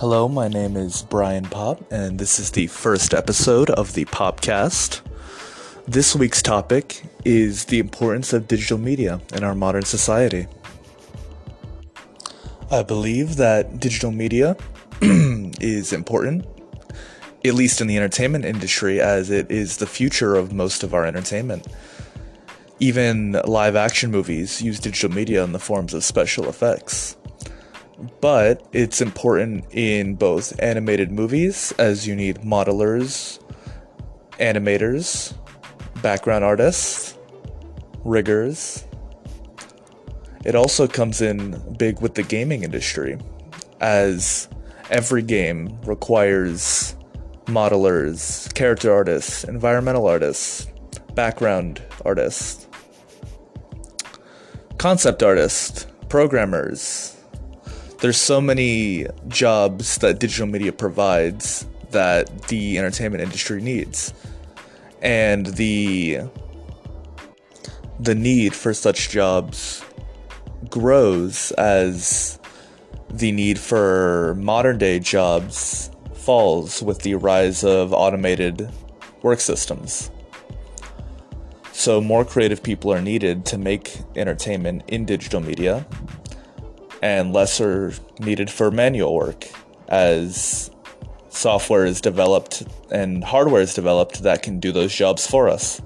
Hello, my name is Brian Popp, and this is the first episode of the Poppcast. This week's topic is the importance of digital media in our modern society. I believe that digital media is important, at least in the entertainment industry, as it is the future of most of our entertainment. Even live action movies use digital media in the forms of special effects. But it's important in both animated movies, as you need modelers, animators, background artists, riggers. It also comes in big with the gaming industry, as every game requires modelers, character artists, environmental artists, background artists, concept artists, programmers. There's so many jobs that digital media provides that the entertainment industry needs. And the the need for such jobs grows as the need for modern day jobs falls with the rise of automated work systems. So, more creative people are needed to make entertainment in digital media, and less are needed for manual work as software is developed and hardware is developed that can do those jobs for us.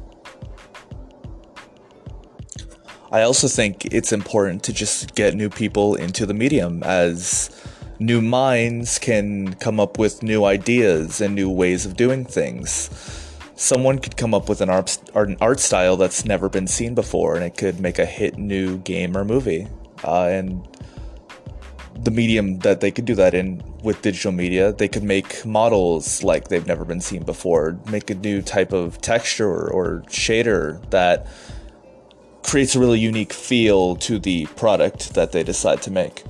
I also think it's important to just get new people into the medium as new minds can come up with new ideas and new ways of doing things. Someone could come up with an art, an art style that's never been seen before and it could make a hit new game or movie. Uh, and the medium that they could do that in with digital media, they could make models like they've never been seen before, make a new type of texture or, shader that creates a really unique feel to the product that they decide to make.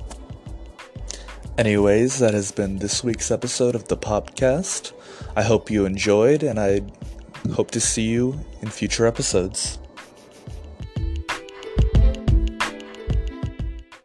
Anyways, that has been this week's episode of the podcast. I hope you enjoyed, and I hope to see you in future episodes.